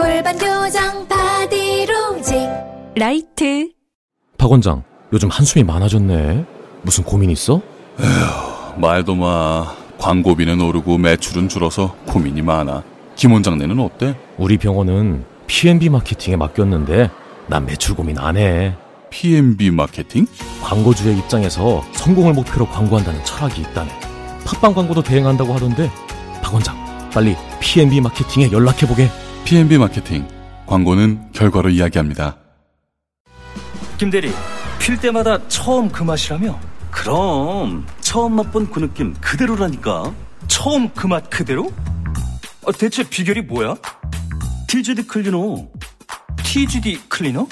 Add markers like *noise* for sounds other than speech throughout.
골반 교정 바디로직 라이트 박 원장, 요즘 한숨이 많아졌네. 무슨 고민 있어? 말도 마. 광고비는 오르고 매출은 줄어서 고민이 많아. 김 원장네는 어때? 우리 병원은 P&B 마케팅에 맡겼는데 난 매출 고민 안 해. P&B 마케팅? 광고주의 입장에서 성공을 목표로 광고한다는 철학이 있다네. 팟빵 광고도 대행한다고 하던데 박 원장, 빨리 P&B 마케팅에 연락해보게. P&B 마케팅. 광고는 결과로 이야기합니다. 김 대리, 필 때마다 처음 그 맛이라며? 그럼 처음 맛본 그 느낌 그대로라니까. 처음 그 맛 그대로? 어, 대체 비결이 뭐야? TGD 클리너. TGD 클리너?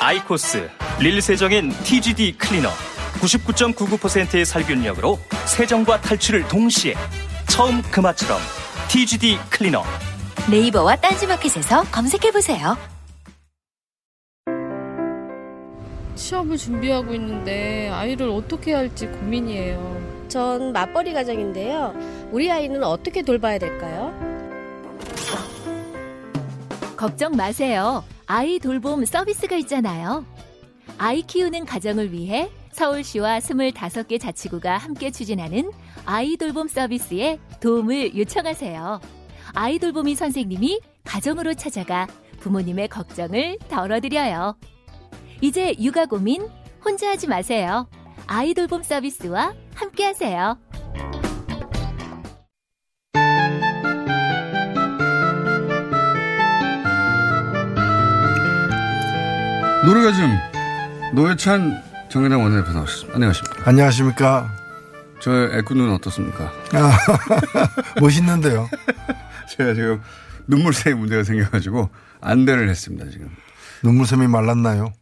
아이코스 릴 세정인 TGD 클리너. 99.99%의 살균력으로 세정과 탈출을 동시에 처음 그 맛처럼 TGD 클리너. 네이버와 딴지마켓에서 검색해보세요 취업을 준비하고 있는데 아이를 어떻게 할지 고민이에요. 전 맞벌이 가정인데요. 우리 아이는 어떻게 돌봐야 될까요? 걱정 마세요. 아이 돌봄 서비스가 있잖아요. 아이 키우는 가정을 위해 서울시와 25개 자치구가 함께 추진하는 아이 돌봄 서비스에 도움을 요청하세요. 아이 돌 보미 선생님이 가정으로 찾아가 부모님의 걱정을 덜어드려요. 이제 육아 고민 혼자 하지 마세요. 아이 돌봄 서비스와 함께 하세요. 노래가즘 노회찬 정의당 원내대표 나오셨습니다. 안녕하십니까. 안녕하십니까. 저의 애꾸는 어떻습니까? 아, *laughs* 멋있는데요. 제가 지금 눈물샘이 문제가 생겨가지고 안대를 했습니다, 지금. 눈물샘이 말랐나요?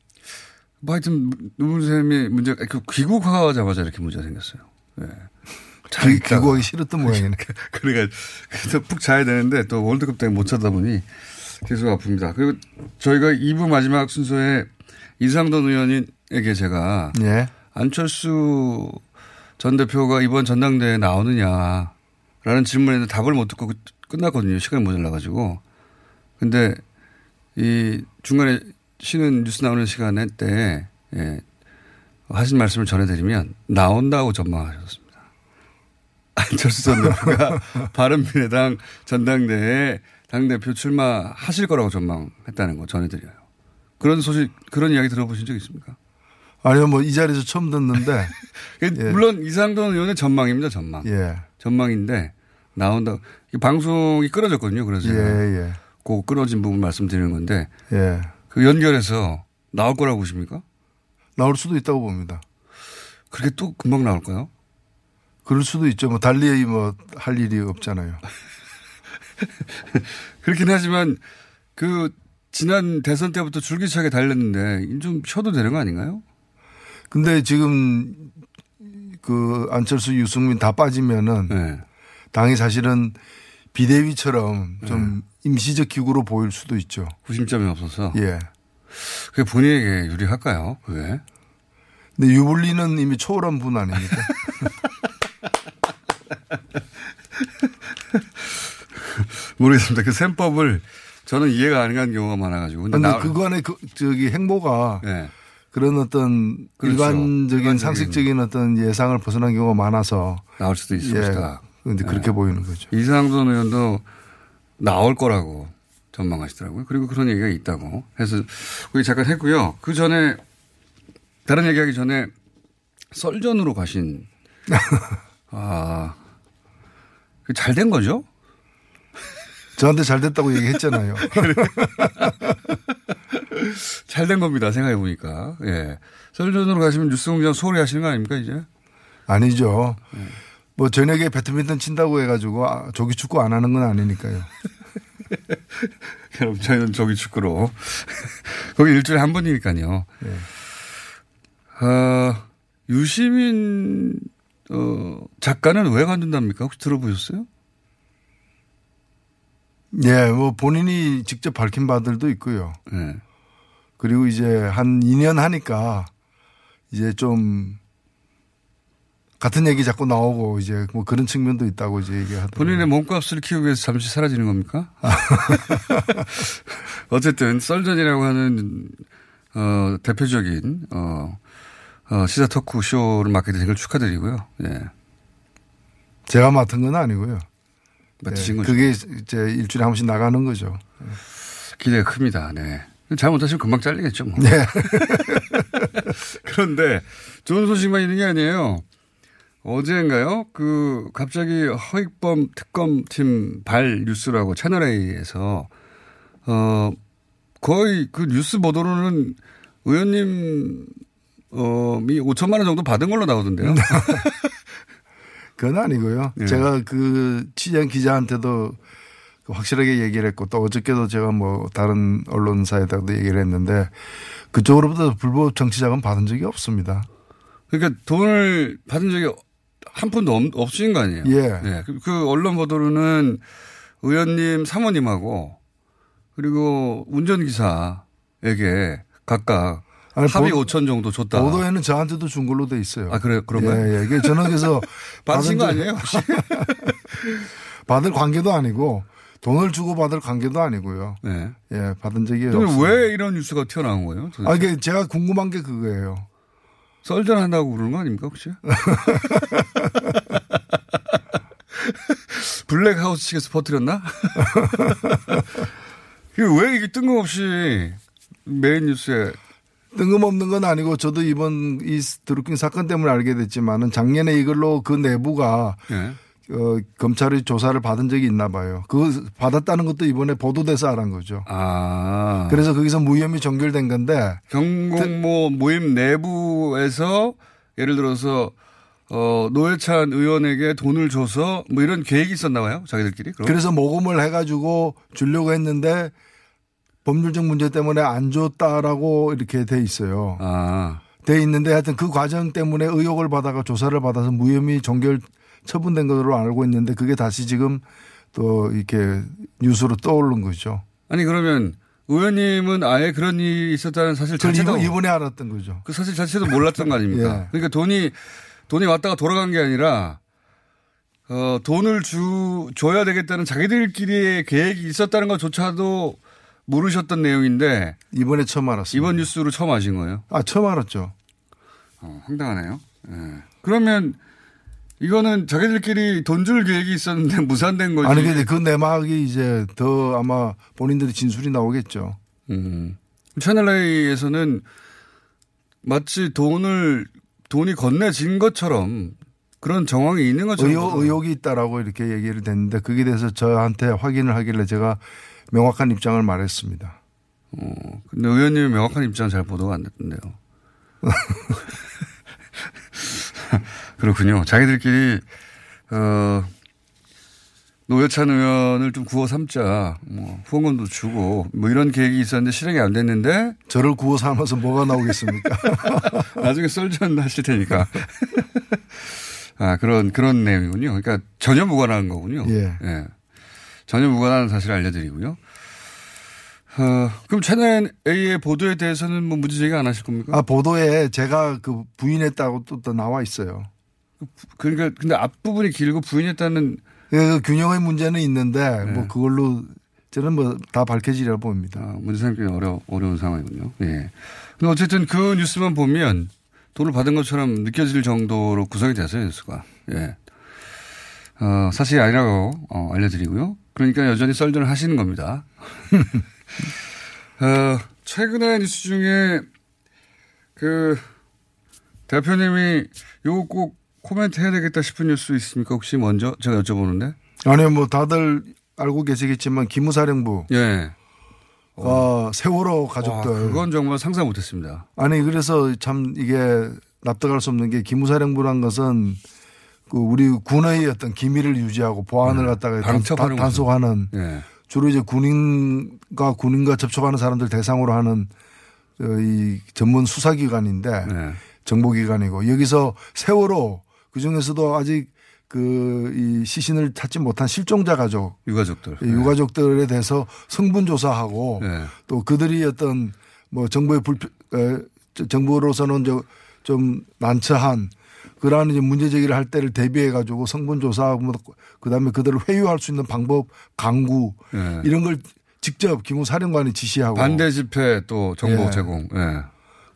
뭐 하여튼 눈물샘이 문제가, 그 귀국하자마자 이렇게 문제가 생겼어요. 네. 귀, 귀국하기 싫었던 모양이네. *laughs* 그러니까, 그래서 푹 자야 되는데 또 월드컵 때문에 못 자다 보니 계속 아픕니다. 그리고 저희가 2부 마지막 순서에 이상돈 의원에게 제가 예. 안철수 전 대표가 이번 전당대회에 나오느냐라는 질문에 답을 못 듣고 끝났거든요. 시간이 모자라가지고. 근데 이 중간에 쉬는 뉴스 나오는 시간에 때, 예, 하신 말씀을 전해드리면 나온다고 전망하셨습니다. *laughs* 안철수 전 대표가 *laughs* 바른미래당 전당대회에 당대표 출마하실 거라고 전망했다는 거 전해드려요. 그런 소식, 그런 이야기 들어보신 적 있습니까? 아니요, 뭐 이 자리에서 처음 듣는데. 예. *laughs* 물론 이상돈 의원의 전망입니다, 전망. 예. 전망인데 나온다. 방송이 끊어졌거든요. 그래서 예, 예. 그 끊어진 부분 말씀드리는 건데. 예. 그 연결해서 나올 거라고 보십니까? 나올 수도 있다고 봅니다. 그렇게 또 금방 나올까요? 그럴 수도 있죠. 뭐 달리 뭐 할 일이 없잖아요. *laughs* 그렇긴 하지만 그 지난 대선 때부터 줄기차게 달렸는데 좀 쉬어도 되는 거 아닌가요? 근데 지금 그 안철수 유승민 다 빠지면은 네. 당이 사실은 비대위처럼 좀 임시적 기구로 보일 수도 있죠. 구심점이 없어서. 예. 그게 본인에게 유리할까요? 그게? 근데 유불리는 이미 초월한 분 아닙니까? *laughs* 모르겠습니다. 그 셈법을 저는 이해가 안 가는 경우가 많아가지고. 근데, 근데 그간의 그, 저기 행보가 네. 그런 어떤 그렇죠. 일반적인 일반적인 상식적인 어떤 예상을 벗어난 경우가 많아서 나올 수도 있을 예. 것이다. 근데 그렇게 네. 보이는 거죠. 이상돈 의원도 나올 거라고 전망하시더라고요. 그리고 그런 얘기가 있다고 해서 거기 잠깐 했고요. 그 전에 다른 얘기하기 전에 썰전으로 가신 *laughs* 아, 잘 된 거죠? 저한테 잘 됐다고 얘기했잖아요. *laughs* 잘 된 겁니다. 생각해 보니까. 예. 썰전으로 가시면 뉴스공장 소홀히 하시는 거 아닙니까, 이제? 아니죠. 뭐 저녁에 배드민턴 친다고 해가지고 아, 조기 축구 안 하는 건 아니니까요. *laughs* 그럼 저희는 조기 축구로. *laughs* 거기 일주일에 한 번이니까요. 어, 유시민, 어, 작가는 왜 관둔답니까? 혹시 들어보셨어요? 예, 뭐 본인이 직접 밝힌 바들도 있고요. 네. 그리고 이제 한 2년 하니까 이제 좀 같은 얘기 자꾸 나오고 이제 뭐 그런 측면도 있다고 이제 얘기하더라고요. 본인의 몸값을 키우기 위해서 잠시 사라지는 겁니까? *laughs* 어쨌든 썰전이라고 하는 어, 대표적인 어, 어, 시사 토크 쇼를 맡게 된걸 축하드리고요. 예. 제가 맡은 건 아니고요. 맡으신 예, 거죠. 그게 이제 일주일에 한 번씩 나가는 거죠. 기대가 큽니다. 네. 잘못하시면 금방 잘리겠죠. 뭐. 네. *laughs* 그런데 좋은 소식만 있는 게 아니에요. 어제인가요? 그 갑자기 허익범 특검팀 발 뉴스라고 채널 A에서 어 거의 그 뉴스 보도로는 의원님 어미 5천만 원 정도 받은 걸로 나오던데요. *laughs* 그건 아니고요. 예. 제가 그 취재한 기자한테도 그 확실하게 얘기를 했고 또 어저께도 제가 뭐 다른 언론사에다도 얘기를 했는데 그쪽으로부터 불법 정치 자금 받은 적이 없습니다. 그러니까 돈을 받은 적이 한 푼도 없, 없으신 거 아니에요? 예. 그, 그 언론 보도로는 의원님 사모님하고 그리고 운전기사에게 각각 아니, 합의 보- 5천 정도 줬다. 보도에는 저한테도 준 걸로 돼 있어요. 아, 그래요? 그런가요? 예, 예. 그게 저는 그래서 *laughs* 받으신 거 아니에요? 혹시? *laughs* 받을 관계도 아니고 돈을 주고 받을 관계도 아니고요. 네. 예, 받은 적이 없어요. 왜 이런 뉴스가 튀어나온 거예요? 도대체? 아, 이게 제가 궁금한 게 그거예요. 썰전한다고 그러는 거 아닙니까 혹시? *laughs* 블랙하우스 측에서 퍼뜨렸나? *laughs* 왜 이게 뜬금없이 메인 뉴스에 뜬금없는 건 아니고 저도 이번 이 드루킹 사건 때문에 알게 됐지만은 작년에 이걸로 그 내부가 예. 어, 검찰의 조사를 받은 적이 있나 봐요. 그 받았다는 것도 이번에 보도돼서 알은 거죠. 아. 그래서 거기서 무혐의 종결된 건데 경공모 모임 내부에서 예를 들어서 어, 노회찬 의원에게 돈을 줘서 뭐 이런 계획이 있었나 봐요. 자기들끼리. 그럼? 그래서 모금을 해가지고 주려고 했는데 법률적 문제 때문에 안 줬다라고 이렇게 돼 있어요. 아. 돼 있는데 하여튼 그 과정 때문에 의혹을 받아가 조사를 받아서 무혐의 종결 처분된 것으로 알고 있는데 그게 다시 지금 또 이렇게 뉴스로 떠오른 거죠. 아니 그러면 의원님은 아예 그런 일이 있었다는 사실 자체도 이번- 이번에 알았던 거죠. 그 사실 자체도 몰랐던 거 아닙니까? *laughs* 예. 그러니까 돈이 돈이 왔다가 돌아간 게 아니라 어 돈을 주 줘야 되겠다는 자기들끼리의 계획이 있었다는 것조차도 모르셨던 내용인데 이번에 처음 알았습니다. 이번 뉴스로 처음 아신 거예요? 아 처음 알았죠. 어, 황당하네요. 예. 그러면 이거는 자기들끼리 돈 줄 계획이 있었는데 *laughs* 무산된 거지. 아니 근데 그 내막이 이제 더 아마 본인들의 진술이 나오겠죠. 음. 채널 A에서는 마치 돈을 돈이 건네진 것처럼 그런 정황이 있는 것처럼 의혹, 의혹이 있다라고 이렇게 얘기를 됐는데 거기에 대해서 저한테 확인을 하길래 제가 명확한 입장을 말했습니다. 어, 근데 의원님의 명확한 입장은 잘 보도가 안 됐던데요. *laughs* 그렇군요. 자기들끼리 어 노회찬 의원을 좀 구워 삼자, 뭐 후원금도 주고 뭐 이런 계획이 있었는데 실행이 안 됐는데 저를 구워 삼아서 뭐가 나오겠습니까? *laughs* 나중에 썰전 하실 테니까. *laughs* 아 그런 그런 내용이군요. 그러니까 전혀 무관한 거군요. 예. 전혀 무관한 사실을 알려드리고요. 어, 그럼 채널 A의 보도에 대해서는 뭐 문제 제기 안 하실 겁니까? 아 보도에 제가 그 부인했다고 또, 또 나와 있어요. 그러니까 근데 앞부분이 길고 부인했다는 그 균형의 문제는 있는데 네. 뭐 그걸로 저는 뭐 다 밝혀지리라 봅니다. 아, 문제 삼기 어려 어려운 상황이군요. 예. 근데 어쨌든 그 뉴스만 보면 돈을 받은 것처럼 느껴질 정도로 구성이 됐어요 뉴스가. 예. 어, 사실이 아니라고 어, 알려드리고요. 그러니까 여전히 썰전을 하시는 겁니다. *laughs* 어, 최근에 뉴스 중에 그 대표님이 요거 꼭 코멘트 해야 되겠다 싶은 뉴스 있습니까? 혹시 먼저 제가 여쭤보는데. 아니요 뭐 다들 알고 계시겠지만 기무사령부 예. 어, 세월호 와, 가족들 그건 정말 상상 못했습니다. 아니 그래서 참 이게 납득할 수 없는 게 기무사령부란 것은 그 우리 군의 어떤 기밀을 유지하고 보안을 갖다가 단- 네. 방첩하는 단- 단속하는 예. 주로 이제 군인과 군인과 접촉하는 사람들 대상으로 하는 어, 이 전문 수사기관인데 네. 정보기관이고 여기서 세월호 그 중에서도 아직 그 이 시신을 찾지 못한 실종자 가족 유가족들. 이 유가족들에 대해서 성분 조사하고 네. 또 그들이 어떤 뭐 정부의 불 정부로서는 저좀 난처한 그러한 이제 문제 제기를 할 때를 대비해 가지고 성분 조사하고 뭐 그다음에 그들을 회유할 수 있는 방법 강구 네. 이런 걸 직접 기무 사령관이 지시하고 반대 집회 또 정보 예. 제공. 예.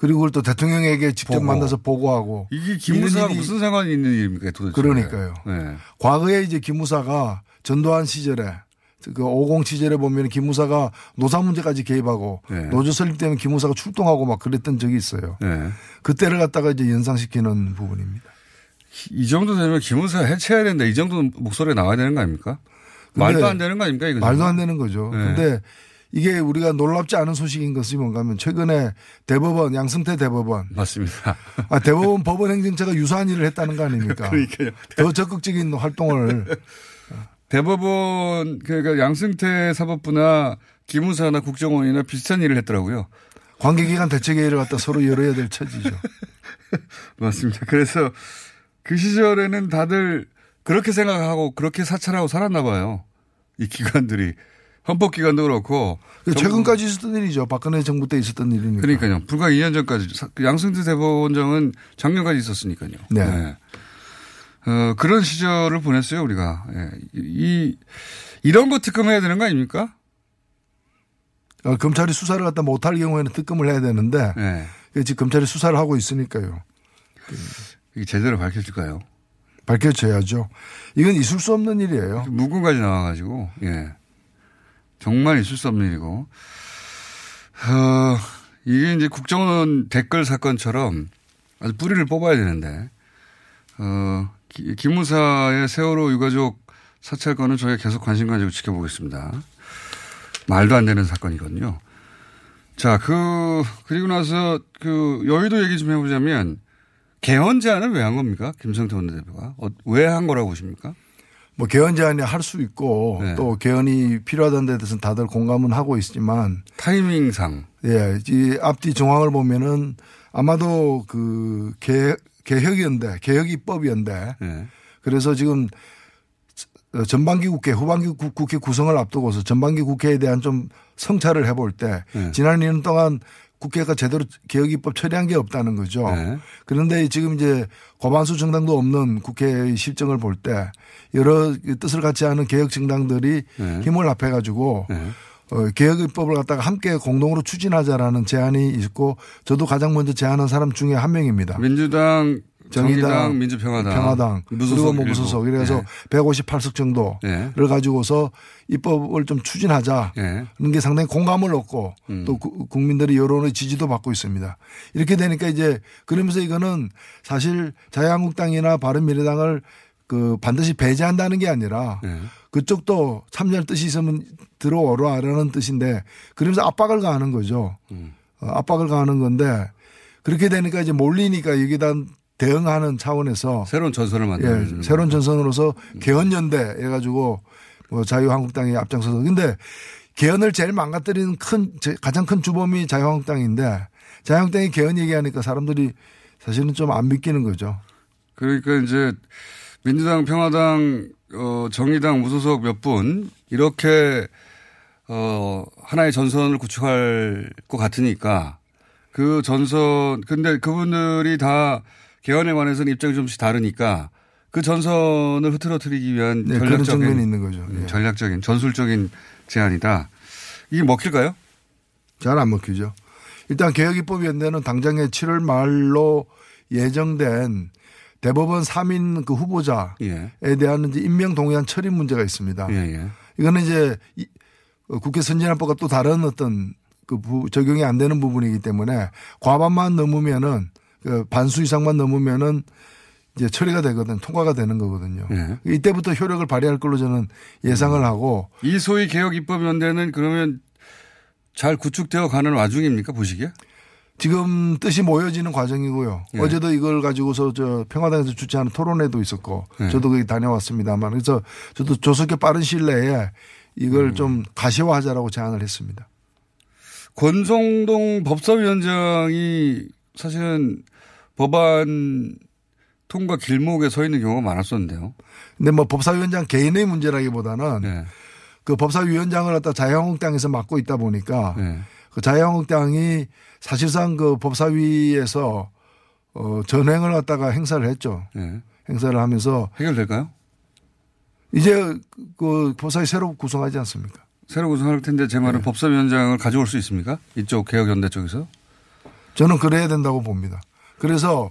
그리고 그걸 또 대통령에게 직접 보고. 만나서 보고하고 이게 일이 무슨 상관이 있는 일입니까 도대체? 그러니까요. 네. 과거에 이제 기무사가 전두환 시절에 그50 시절에 보면 기무사가 노사 문제까지 개입하고 네. 노조 설립 때문에 기무사가 출동하고 막 그랬던 적이 있어요. 네. 그때를 갖다가 이제 연상시키는 부분입니다. 이 정도 되면 기무사 해체해야 된다. 이 정도 목소리가 나와야 되는 거 아닙니까? 말도 안 되는 거 아닙니까? 이거 말도? 안 되는 거죠. 네. 근데 이게 우리가 놀랍지 않은 소식인 것이 뭔가 하면 최근에 대법원 양승태 대법원 맞습니다. 아, 대법원 *laughs* 법원 행정처가 유사한 일을 했다는 거 아닙니까? 그러니까요. 더 적극적인 활동을 대법원 그러니까 양승태 사법부나 기무사나 국정원이나 비슷한 일을 했더라고요. 관계기관 대책회의를 갖다 서로 열어야 될 처지죠. *laughs* 맞습니다. 그래서 그 시절에는 다들 그렇게 생각하고 그렇게 사찰하고 살았나 봐요. 이 기관들이 헌법기관도 그렇고 그 최근까지 있었던 일이죠. 박근혜 정부 때 있었던 일이니까. 그러니까요. 불과 2년 전까지 사- 그 양승태 대법원장은 작년까지 있었으니까요. 네. 어, 그런 시절을 보냈어요 우리가. 예. 이 이런 거 특검해야 되는 거 아닙니까? 어, 검찰이 수사를 갖다 못할 경우에는 특검을 해야 되는데 네. 그 지금 검찰이 수사를 하고 있으니까요. 이게 제대로 밝혀질까요? 밝혀져야죠. 이건 있을 수 없는 일이에요. 무근까지 나와가지고 예. 정말 있을 수 없는 일이고 어, 이게 이제 국정원 댓글 사건처럼 아주 뿌리를 뽑아야 되는데 어, 기- 기무사의 세월호 유가족 사찰 건은 저희가 계속 관심 가지고 지켜보겠습니다. 말도 안 되는 사건이거든요. 자, 그, 그리고 나서 그 여의도 얘기 좀 해보자면 개헌 제안을 왜 한 겁니까? 김성태 원내대표가. 어, 왜 한 거라고 보십니까? 뭐 개헌 제안이 할 수 있고 네. 또 개헌이 필요하다는 데 대해서는 다들 공감은 하고 있지만 타이밍상. 예, 이 앞뒤 정황을 보면은 아마도 그 개, 개혁이었는데 개혁 입법이었는데 네. 그래서 지금 어, 전반기 국회, 후반기 국- 국회 구성을 앞두고서 전반기 국회에 대한 좀 성찰을 해볼 때 네. 지난 2년 동안 국회가 제대로 개혁입법 처리한 게 없다는 거죠. 네. 그런데 지금 이제 과반수 정당도 없는 국회의 실정을 볼 때 여러 뜻을 같이 하는 개혁 정당들이 네. 힘을 합해 가지고 어, 개혁입법을 갖다가 함께 공동으로 추진하자라는 제안이 있고 저도 가장 먼저 제안한 사람 중에 한 명입니다. 민주당, 정의당, 정의당, 민주평화당, 평화당 무소속 그리고 뭐. 무소속 이래서 네. 158석 정도를 네. 가지고서 입법을 좀 추진하자 네. 그런 게 상당히 공감을 얻고 음. 또 구- 국민들의 여론의 지지도 받고 있습니다. 이렇게 되니까 이제 그러면서 이거는 사실 자유한국당이나 바른미래당을 그 반드시 배제한다는 게 아니라 네. 그쪽도 참여할 뜻이 있으면 들어오라라는 뜻인데 그러면서 압박을 가하는 거죠. 음. 어, 압박을 가하는 건데 그렇게 되니까 이제 몰리니까 여기다 대응하는 차원에서 새로운 전선을 만드는 예, 새로운 전선으로서 개헌연대 해가지고 뭐 자유한국당이 앞장서서 근데 개헌을 제일 망가뜨리는 큰 제- 가장 큰 주범이 자유한국당인데 자유한국당이 개헌 얘기하니까 사람들이 사실은 좀 안 믿기는 거죠. 그러니까 이제 민주당, 평화당, 어, 정의당, 무소속 몇 분 이렇게 어, 하나의 전선을 구축할 것 같으니까 그 전선 근데 그분들이 다 개헌에 관해서는 입장이 좀씩 다르니까 그 전선을 흐트러뜨리기 위한 네, 전략적인 있는 거죠. 음, 예. 전략적인 전술적인 제안이다. 이게 먹힐까요? 잘 안 먹히죠. 일단 개혁입법위원회는 당장에 7월 말로 예정된 대법원 3인 그 후보자에 예. 대한 이제 임명 동의안 처리 문제가 있습니다. 예, 예. 이거는 이제 이- 어, 국회 선진화법과 또 다른 어떤 그 부- 적용이 안 되는 부분이기 때문에 과반만 넘으면은 그 반수 이상만 넘으면은 이제 처리가 되거든 통과가 되는 거거든요. 예. 이때부터 효력을 발휘할 걸로 저는 예상을 하고 이 소위 개혁 입법 연대는 그러면 잘 구축되어 가는 와중입니까 보시기에? 지금 뜻이 모여지는 과정이고요. 예. 어제도 이걸 가지고서 저 평화당에서 주최하는 토론회도 있었고 예. 저도 거기 다녀왔습니다만 그래서 저도 조속히 빠른 시일 내에 이걸 음. 좀 가시화하자라고 제안을 했습니다. 권성동 법사위원장이 사실은 법안 통과 길목에 서 있는 경우가 많았었는데요. 근데 뭐 법사위원장 개인의 문제라기보다는 네. 그 법사위원장을 갖다 자유한국당에서 맡고 있다 보니까 네. 그 자유한국당이 사실상 그 법사위에서 어 전횡을 갖다가 행사를 했죠. 네. 행사를 하면서 해결될까요? 이제 그 법사위 새로 구성하지 않습니까? 새로 구성할 텐데 제 말은 법사위원장을 가져올 수 있습니까? 이쪽 개혁연대 쪽에서? 저는 그래야 된다고 봅니다. 그래서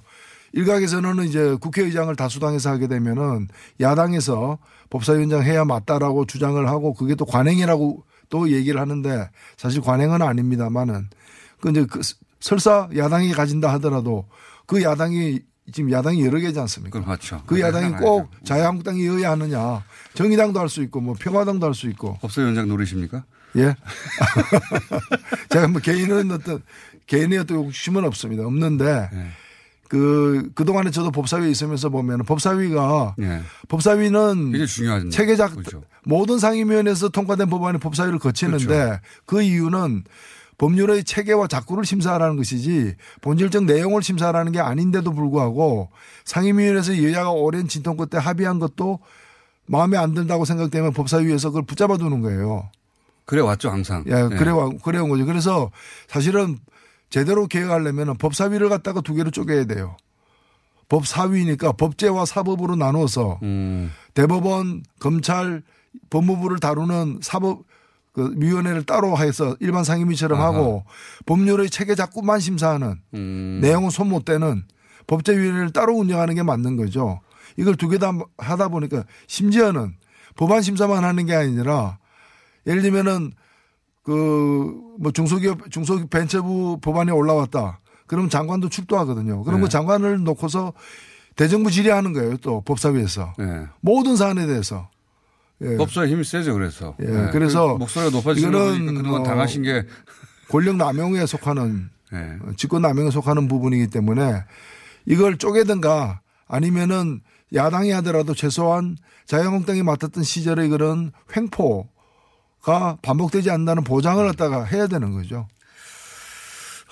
일각에서는 이제 국회의장을 다수당에서 하게 되면은 야당에서 법사위원장 해야 맞다라고 주장을 하고 그게 또 관행이라고 또 얘기를 하는데 사실 관행은 아닙니다만은 그 이제 그 설사 야당이 가진다 하더라도 그 야당이 지금 야당이 여러 개지 않습니까? 그건 맞죠. 그 야당이 하나 *laughs* 꼭 자유한국당이어야 하느냐. 정의당도 할 수 있고 뭐 평화당도 할 수 있고. 법사위원장 노리십니까? 예. *laughs* 제가 뭐 개인은 어떤 개인의 어떤 욕심은 없습니다. 없는데 네. 그 그동안에 저도 법사위에 있으면서 보면 법사위가 네. 법사위는 체계작 거죠. 모든 상임위원회에서 통과된 법안이 법사위를 거치는데 그 이유는 법률의 체계와 작구를 심사하라는 것이지 본질적 내용을 심사하라는 게 아닌데도 불구하고 상임위원회에서 여야가 오랜 진통 끝에 합의한 것도 마음에 안 든다고 생각되면 법사위에서 그걸 붙잡아 두는 거예요. 그래 왔죠 항상. 예, 네. 그래, 와- 그래 온 거죠. 그래서 사실은 제대로 개혁하려면 법사위를 갖다가 두 개로 쪼개야 돼요. 법사위니까 법제와 사법으로 나누어서 음. 대법원, 검찰, 법무부를 다루는 사법 그 위원회를 따로 해서 일반 상임위처럼 아하. 하고 법률의 체계 작구만 심사하는 음. 내용은 손 못 대는 법제위원회를 따로 운영하는 게 맞는 거죠. 이걸 두 개 다 하다 보니까 심지어는 법안 심사만 하는 게 아니라 예를 들면은 그 뭐 중소기업 중소기업 벤처부 법안이 올라왔다. 그러면 장관도 출두하거든요. 그럼 네. 그 장관을 놓고서 대정부 질의하는 거예요. 또 법사위에서 네. 모든 사안에 대해서. 예. 법사위 힘이 세죠 그래서. 예, 네. 그래서 그 목소리가 높아지는 거 보니까 그동안 어, 당하신 게 권력 남용에 속하는 네. 직권 남용에 속하는 부분이기 때문에 이걸 쪼개든가 아니면은 야당이 하더라도 최소한 자유한국당이 맡았던 시절의 그런 횡포 가 반복되지 않는다는 보장을 갖다가 해야 되는 거죠.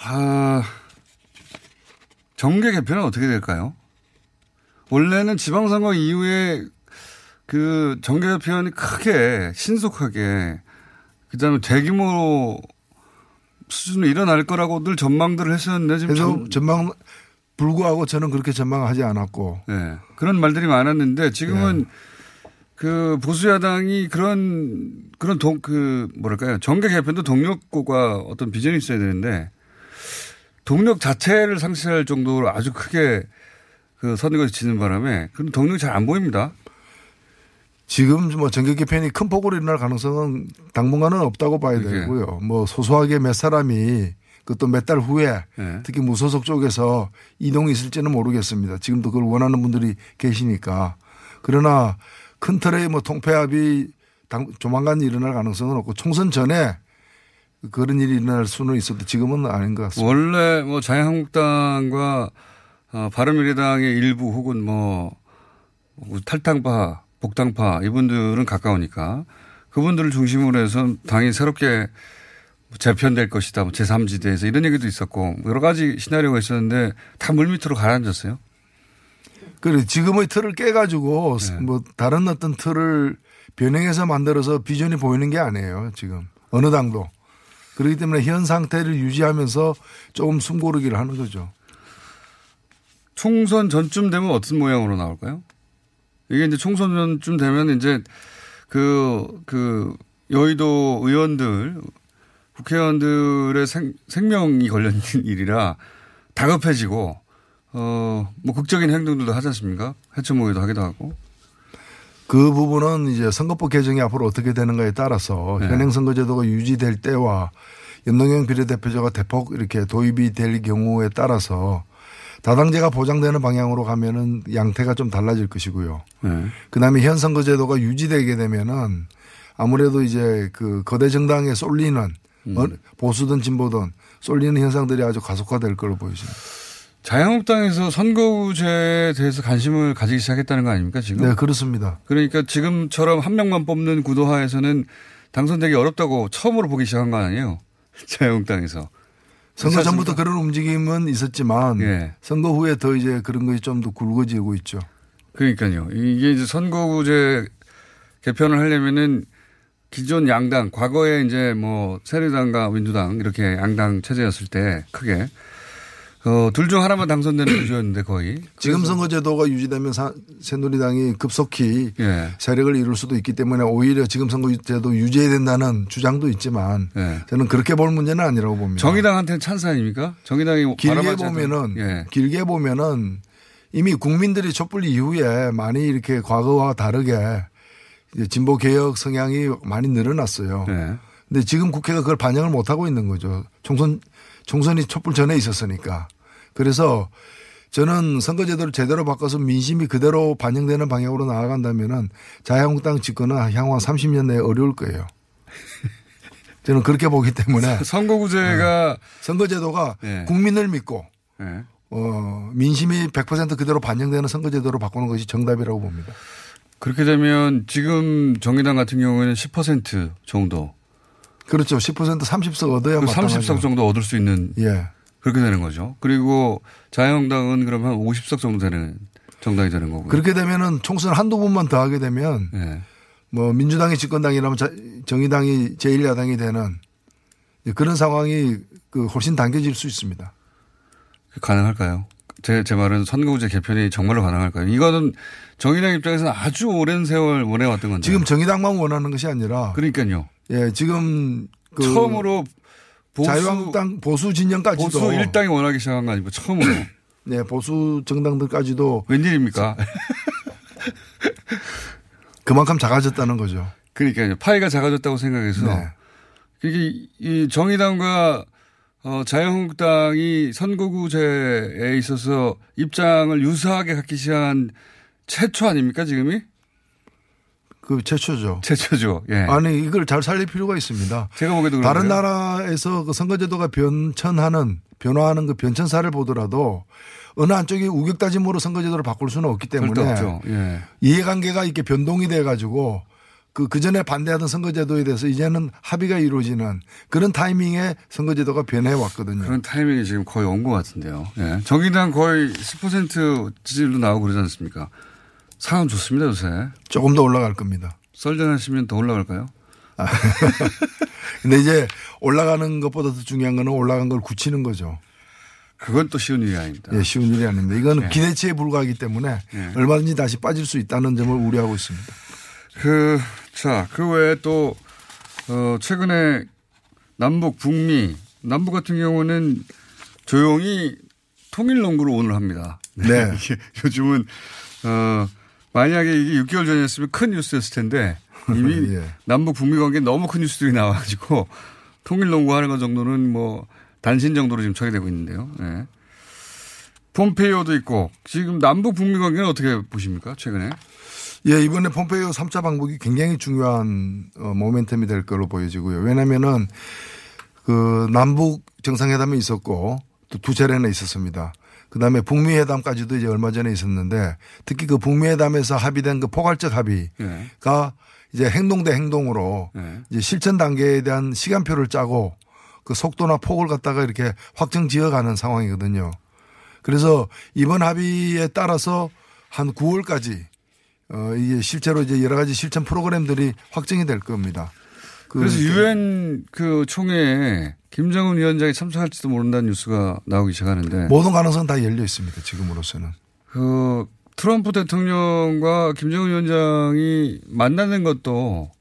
아, 정계 개편은 어떻게 될까요? 원래는 지방선거 이후에 그 정계 개편이 크게 신속하게 그다음에 대규모 수준으로 일어날 거라고 늘 전망들을 했었는데 지금 전- 전망 불구하고 저는 그렇게 전망하지 않았고 네. 그런 말들이 많았는데 지금은 그 보수 야당이 그런 그런 동 그 뭐랄까요 정계 개편도 동력고가 어떤 비전이 있어야 되는데 동력 자체를 상실할 정도로 아주 크게 그 선거에 지는 바람에 그런 동력이 잘 안 보입니다. 지금 뭐 정계 개편이 큰 폭으로 일어날 가능성은 당분간은 없다고 봐야 그게. 되고요. 뭐 소소하게 몇 사람이 그것도 몇 달 후에 네. 특히 무소속 쪽에서 이동이 있을지는 모르겠습니다. 지금도 그걸 원하는 분들이 계시니까. 그러나 큰 틀의 뭐 통폐합이 당- 조만간 일어날 가능성은 없고 총선 전에 그런 일이 일어날 수는 있어도 지금은 아닌 것 같습니다. 원래 뭐 자유한국당과 어, 바른미래당의 일부 혹은 뭐 탈당파, 복당파 이분들은 가까우니까 그분들을 중심으로 해서 당이 새롭게 재편될 것이다. 뭐 제3지대에서 이런 얘기도 있었고 여러 가지 시나리오가 있었는데 다 물밑으로 가라앉았어요. 그래 지금의 틀을 깨가지고 네. 뭐 다른 어떤 틀을 변형해서 만들어서 비전이 보이는 게 아니에요. 지금 어느 당도. 그렇기 때문에 현 상태를 유지하면서 조금 숨고르기를 하는 거죠. 총선 전쯤 되면 어떤 모양으로 나올까요? 이게 이제 총선 전쯤 되면 이제 그, 그 여의도 의원들, 국회의원들의 생, 생명이 걸려있는 *laughs* 일이라 다급해지고, 어, 뭐 극적인 행동들도 하지 않습니까? 해체 모의도 하기도 하고. 그 부분은 이제 선거법 개정이 앞으로 어떻게 되는가에 따라서 네. 현행 선거제도가 유지될 때와 연동형 비례대표제가 대폭 이렇게 도입이 될 경우에 따라서 다당제가 보장되는 방향으로 가면은 양태가 좀 달라질 것이고요. 네. 그다음에 현 선거제도가 유지되게 되면은 아무래도 이제 그 거대 정당에 쏠리는 어, 보수든 진보든 쏠리는 현상들이 아주 가속화될 걸로 보여집니다. 자유한국당에서 선거구제에 대해서 관심을 가지기 시작했다는 거 아닙니까, 지금? 네, 그렇습니다. 그러니까 지금처럼 한 명만 뽑는 구도하에서는 당선되기 어렵다고 처음으로 보기 시작한 거 아니에요? *laughs* 자유한국당에서. 선거 전부터 그런 움직임은 있었지만 예. 선거 후에 더 이제 그런 것이 좀 더 굵어지고 있죠. 그러니까요. 이게 이제 선거구제 개편을 하려면은 기존 양당, 과거에 이제 뭐 새누리당과 민주당 이렇게 양당 체제였을 때 크게 어, 둘 중 하나만 당선되는 *clears throat* 구조였는데 거의. 지금 선거제도가 유지되면 사- 새누리당이 급속히 예. 세력을 이룰 수도 있기 때문에 오히려 지금 선거제도 유지해야 된다는 주장도 있지만 예. 저는 그렇게 볼 문제는 아니라고 봅니다. 정의당한테는 찬스 아닙니까? 정의당이 길게 보면은 예. 길게 보면은 이미 국민들이 촛불 이후에 많이 이렇게 과거와 다르게 진보 개혁 성향이 많이 늘어났어요. 네. 근데 지금 국회가 그걸 반영을 못 하고 있는 거죠. 총선 총선이 촛불 전에 있었으니까. 그래서 저는 선거제도를 제대로 바꿔서 민심이 그대로 반영되는 방향으로 나아간다면은 자유한국당 집권은 향후 한 30년 내에 어려울 거예요. *laughs* 저는 그렇게 보기 때문에 선거구제가 선거제도가 예. 국민을 믿고 예. 어, 민심이 100% 그대로 반영되는 선거제도로 바꾸는 것이 정답이라고 봅니다. 그렇게 되면 지금 정의당 같은 경우에는 10% 정도. 그렇죠. 10% 30석 얻어야 그 마땅하죠. 30석 정도 얻을 수 있는 예. 그렇게 되는 거죠. 그리고 자유한국당은 그러면 50석 정도 되는 정당이 되는 거고요. 그렇게 되면은 총선 한두 번만 더 하게 되면 예. 뭐 민주당이 집권당이라면 자- 정의당이 제1야당이 되는 그런 상황이 그 훨씬 당겨질 수 있습니다. 가능할까요? 제, 제 말은 선거구제 개편이 정말로 가능할까요? 이거는 정의당 입장에서는 아주 오랜 세월 원해왔던 건데. 지금 정의당만 원하는 것이 아니라 그러니까요. 예, 지금 그 처음으로 보수, 자유한국당 보수 진영까지도 보수 일당이 원하기 시작한 거 아니고 처음으로. 네, 보수 정당들까지도 웬일입니까? *laughs* 그만큼 작아졌다는 거죠. 그러니까요. 파이가 작아졌다고 생각해서 네. 이게 이 정의당과 어, 자유한국당이 선거구제에 있어서 입장을 유사하게 갖기 시작한 최초 아닙니까 지금이? 그 최초죠. 최초죠. 예. 아니 이걸 잘 살릴 필요가 있습니다. 제가 보기에도 다른 그런데요. 나라에서 그 선거제도가 변천하는 변화하는 그 변천사를 보더라도 어느 한쪽이 우격다짐으로 선거제도를 바꿀 수는 없기 때문에. 예. 이해관계가 이렇게 변동이 돼 가지고 그, 그 전에 반대하던 선거제도에 대해서 이제는 합의가 이루어지는 그런 타이밍에 선거제도가 변해 왔거든요. 그런 타이밍이 지금 거의 온 것 같은데요. 예. 정의당 거의 10% 지지율도 나오고 그러지 않습니까? 상황 좋습니다, 요새. 조금 더 올라갈 겁니다. 썰전하시면 더 올라갈까요? *laughs* 근데 이제 올라가는 것보다 더 중요한 거는 올라간 걸 굳히는 거죠. 그건 또 쉬운 일이 아닙니다. 예, 쉬운 일이 아닙니다. 이건 예. 기대치에 불과하기 때문에 예. 얼마든지 다시 빠질 수 있다는 점을 우려하고 있습니다. 그, 자, 그 외에 또, 어, 최근에 남북, 북미, 남북 같은 경우는 조용히 통일 농구를 오늘 합니다. 네. *laughs* 요즘은, 어, 만약에 이게 6개월 전이었으면 큰 뉴스였을 텐데 이미 *laughs* 예. 남북, 북미 관계 너무 큰 뉴스들이 나와가지고 통일 농구 하는 것 정도는 뭐 단신 정도로 지금 처리되고 있는데요. 예. 폼페이오도 있고 지금 남북, 북미 관계는 어떻게 보십니까? 최근에? 예, 이번에 폼페이오 3차 방북이 굉장히 중요한 어, 모멘텀이 될 걸로 보여지고요. 왜냐면은 그 남북 정상회담이 있었고 또 두 차례나 있었습니다. 그 다음에 북미 회담까지도 이제 얼마 전에 있었는데 특히 그 북미 회담에서 합의된 그 포괄적 합의가 예. 이제 행동 대 행동으로 예. 이제 실천 단계에 대한 시간표를 짜고 그 속도나 폭을 갖다가 이렇게 확정 지어가는 상황이거든요. 그래서 이번 합의에 따라서 한 9월까지 어 이게 실제로 이제 여러 가지 실천 프로그램들이 확정이 될 겁니다. 그 그래서 유엔 그 총회에 김정은 위원장이 참석할지도 모른다는 뉴스가 나오기 시작하는데 모든 가능성 다 열려 있습니다. 지금으로서는. 그 트럼프 대통령과 김정은 위원장이 만나는 것도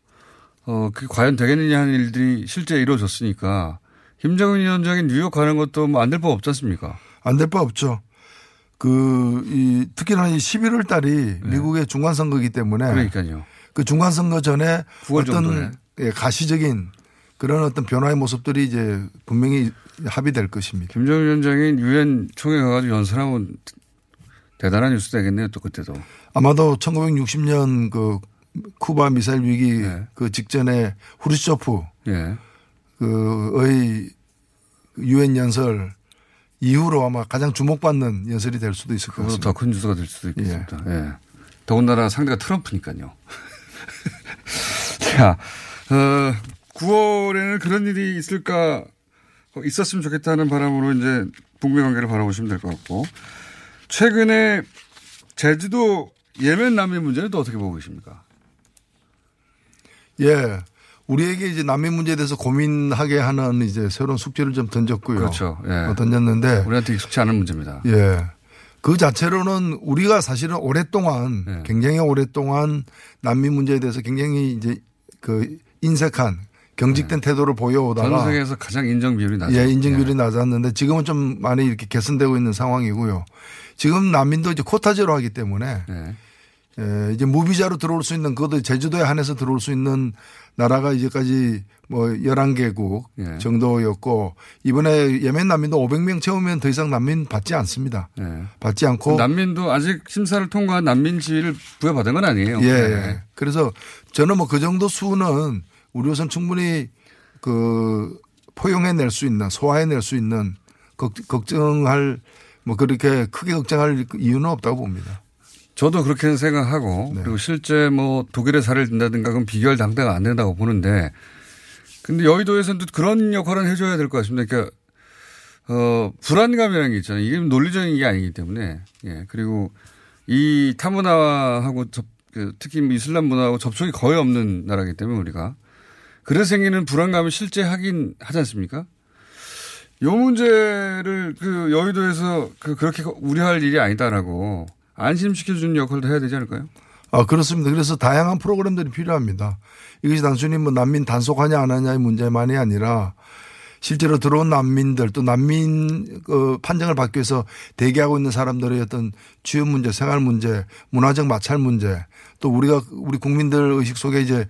어, 그 과연 되겠느냐 하는 일들이 실제 이루어졌으니까 김정은 위원장이 뉴욕 가는 것도 뭐 안 될 법 없지 않습니까? 안될바 없죠. 그, 이, 특히나 이 11월 달이 미국의 중간선거이기 때문에. 네. 그러니까요. 그 중간선거 전에 9월 정도에. 어떤 예, 가시적인 그런 어떤 변화의 모습들이 이제 분명히 합의될 것입니다. 김정은 위원장이 유엔 총회 가가지고 연설하면 대단한 뉴스 되겠네요. 또 그때도. 아마도 1960년 그 쿠바 미사일 위기 네. 그 직전에 후르쇼프 예. 그의 유엔 연설 이후로 아마 가장 주목받는 연설이 될 수도 있을 것 같습니다. 더큰 뉴스가 될 수도 있겠습니다. 예. 더군다나 상대가 트럼프니까요. *laughs* 자, 어, 9월에는 그런 일이 있을까, 어, 있었으면 좋겠다는 바람으로 이제 북미 관계를 바라보시면 될 것 같고, 최근에 제주도 예멘 난민 문제는 또 어떻게 보고 계십니까? 예. 우리에게 이제 난민 문제에 대해서 고민하게 하는 이제 새로운 숙제를 좀 던졌고요. 그렇죠. 예. 어, 던졌는데. 우리한테 익숙치 않은 문제입니다. 예. 그 자체로는 우리가 사실은 오랫동안 예. 굉장히 오랫동안 난민 문제에 대해서 굉장히 이제 그 인색한 경직된 태도를 보여오다가 예. 전 세계에서 가장 인정 비율이 낮아요. 예, 인증 비율이 낮았는데 지금은 좀 많이 이렇게 개선되고 있는 상황이고요. 지금 난민도 이제 코타제로 하기 때문에 예. 예, 이제 무비자로 들어올 수 있는 그것도 제주도에 한해서 들어올 수 있는 나라가 이제까지 뭐 11개국 예. 정도였고 이번에 예멘 난민도 500명 채우면 더 이상 난민 받지 않습니다. 예. 받지 않고 난민도 아직 심사를 통과한 난민 지위를 부여받은 건 아니에요. 예. 예. 그래서 저는 뭐 그 정도 수는 우리로선 충분히 그 포용해낼 수 있는 소화해낼 수 있는 걱- 걱정할 뭐 그렇게 크게 걱정할 이유는 없다고 봅니다. 저도 그렇게 생각하고 네. 그리고 실제 뭐 독일의 사례를 든다든가 그건 비교할 당대가 안 된다고 보는데 근데 여의도에서는 또 그런 역할은 해줘야 될 것 같습니다. 그러니까 어 불안감이라는 게 있잖아요. 이게 논리적인 게 아니기 때문에 예 그리고 이 타문화하고 접, 그 특히 뭐 이슬람 문화하고 접촉이 거의 없는 나라기 때문에 우리가 그래서 생기는 불안감을 실제 하긴 하지 않습니까? 요 문제를 그 여의도에서 그 그렇게 우려할 일이 아니다라고 안심시켜주는 역할도 해야 되지 않을까요? 아, 그렇습니다. 그래서 다양한 프로그램들이 필요합니다. 이것이 단순히 뭐 난민 단속하냐 안 하냐의 문제만이 아니라 실제로 들어온 난민들 또 난민 그 판정을 받기 위해서 대기하고 있는 사람들의 어떤 취업 문제, 생활 문제, 문화적 마찰 문제 또 우리가 우리 국민들 의식 속에 이제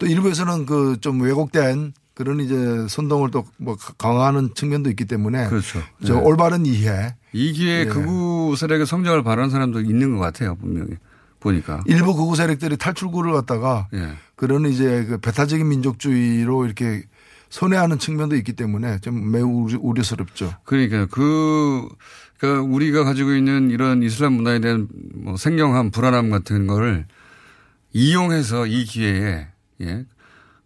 또 일부에서는 그 좀 왜곡된 그런 이제 선동을 또 뭐 강화하는 측면도 있기 때문에 그렇죠. 저 네. 올바른 이해 이 기회에 예. 극우 세력의 성장을 바라는 사람도 있는 것 같아요, 분명히. 보니까. 일부 극우 세력들이 탈출구를 갖다가 예. 그런 이제 그 배타적인 민족주의로 이렇게 선회하는 측면도 있기 때문에 좀 매우 우려- 우려스럽죠. 그러니까 그, 그러니까 우리가 가지고 있는 이런 이슬람 문화에 대한 뭐 생경함, 불안함 같은 거를 이용해서 이 기회에, 예.